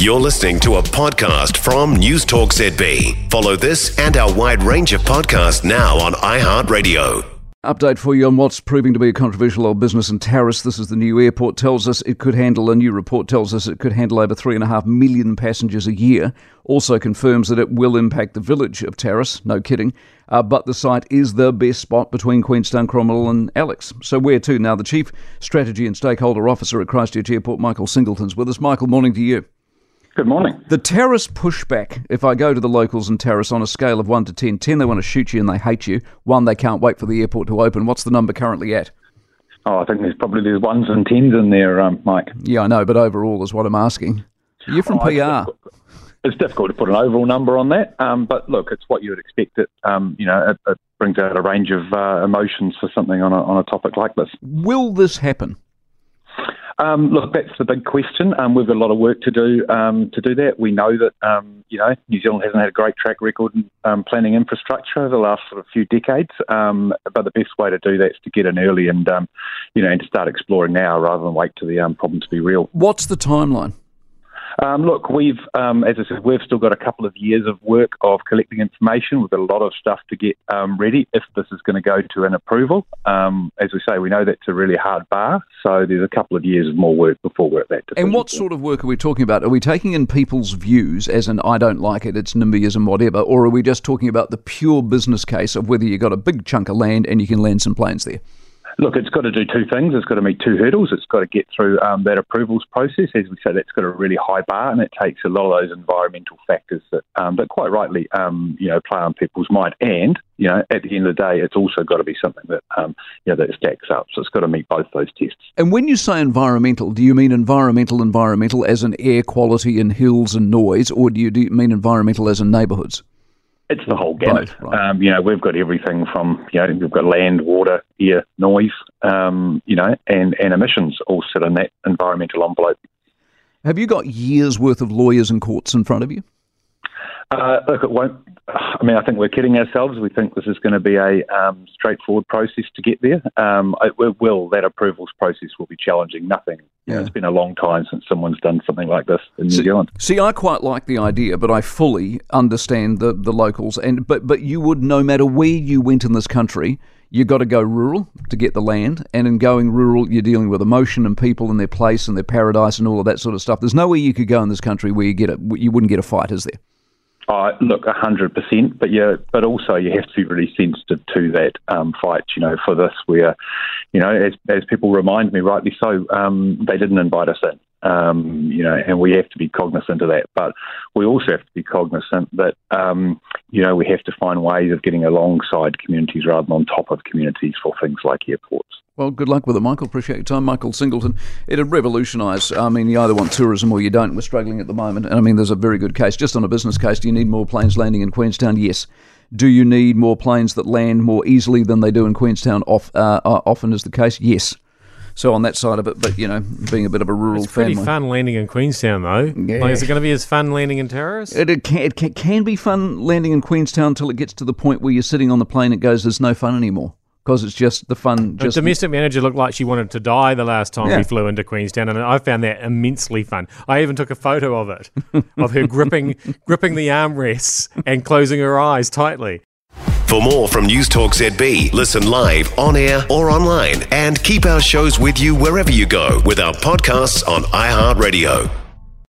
You're listening to a podcast from News Talk ZB. Follow this and our wide range of podcasts now on iHeartRadio. Update for you on what's proving to be a controversial old business in Tarras. This is the new airport tells us it could handle, a new report tells us it could handle over 3.5 million passengers a year. Also confirms that it will impact the village of Tarras, no kidding. Uh, but the site is the best spot between Queenstown, Cromwell and Alex. So where to? Now, the Chief Strategy and Stakeholder Officer at Christchurch Airport, Michael Singleton's with us. Michael, morning to you. Good morning. The Tarras pushback, if I go to the locals in Tarras on a scale of 1 to 10, 10 they want to shoot you and they hate you, 1 they can't wait for the airport to open. What's the number currently at? Oh, I think there's probably there's ones and tens in there, um, Mike. Yeah, I know, but overall is what I'm asking. You're from Oh, PR. It's difficult, it's difficult to put an overall number on that, um, but look, it's what you would expect. It, um, you know, it, it brings out a range of uh, emotions for something on a, on a topic like this. Will this happen? Um, look, that's the big question. Um, we've got a lot of work to do um, to do that. We know that um, you know New Zealand hasn't had a great track record in um, planning infrastructure over the last sort of few decades. Um, but the best way to do that is to get in early and you know and start exploring now rather than wait to the problem to be real. What's the timeline? Um, look, we've, um, as I said, we've still got a couple of years of work of collecting information. We've got a lot of stuff to get um, ready if this is going to go to an approval. Um, as we say, we know that's a really hard bar, so there's a couple of years of more work before we're at that. And what sort of work are we talking about? Are we taking in people's views, as in, I don't like it, it's NIMBYism, whatever, or are we just talking about the pure business case of whether you've got a big chunk of land and you can land some planes there? Look, it's got to do two things. It's got to meet two hurdles. It's got to get through um, that approvals process. As we said, that's got a really high bar, and it takes a lot of those environmental factors that, um, that quite rightly, um, you know, play on people's mind. And you know, at the end of the day, it's also got to be something that, um, you know, that stacks up. So it's got to meet both those tests. And when you say environmental, do you mean environmental, environmental as in air quality and hills and noise, or do you, do you mean environmental as in neighbourhoods? It's the whole gamut. Both, right. um, you know, we've got everything from you know we've got land, water, air, noise, um, you know, and, and emissions all sit in that environmental envelope. Have you got years' worth of lawyers and courts in front of you? Uh, look, it won't. I mean, I think we're kidding ourselves. We think this is going to be a um, straightforward process to get there. Um, it will. That approvals process will be challenging. Nothing. You know, Yeah. it's been a long time since someone's done something like this in New See- Zealand. See, I quite like the idea, but I fully understand the, the locals. And but but you would, no matter where you went in this country, you got to go rural to get the land. And in going rural, you're dealing with emotion and people and their place and their paradise and all of that sort of stuff. There's nowhere you could go in this country where you get a, you wouldn't get a fight, is there? Uh, look, hundred percent, but yeah, but also you have to be really sensitive to that um, fight. You know, for this, where you know, as as people remind me, rightly so, um, they didn't invite us in. Um, you know, and we have to be cognizant of that. But we also have to be cognizant that um, you know we have to find ways of getting alongside communities rather than on top of communities for things like airports. Well, good luck with it, Michael. Appreciate your time, Michael Singleton. It'd revolutionise. I mean, you either want tourism or you don't. We're struggling at the moment, and I mean, there's a very good case. Just on a business case, do you need more planes landing in Queenstown? Yes. Do you need more planes that land more easily than they do in Queenstown? Off, uh, uh, often is the case. Yes. So on that side of it, but you know, being a bit of a rural It's pretty family, fun landing in Queenstown, though. Yeah. Like, is it going to be as fun landing in Tarras? It, it, can, it can, can be fun landing in Queenstown until it gets to the point where you're sitting on the plane. It goes, there's no fun anymore because it's just the fun. The domestic manager looked like she wanted to die the last time Yeah. we flew into Queenstown, and I found that immensely fun. I even took a photo of it, of her gripping gripping the armrests and closing her eyes tightly. For more from News Talk ZB, listen live, on air, or online, and keep our shows with you wherever you go with our podcasts on iHeartRadio.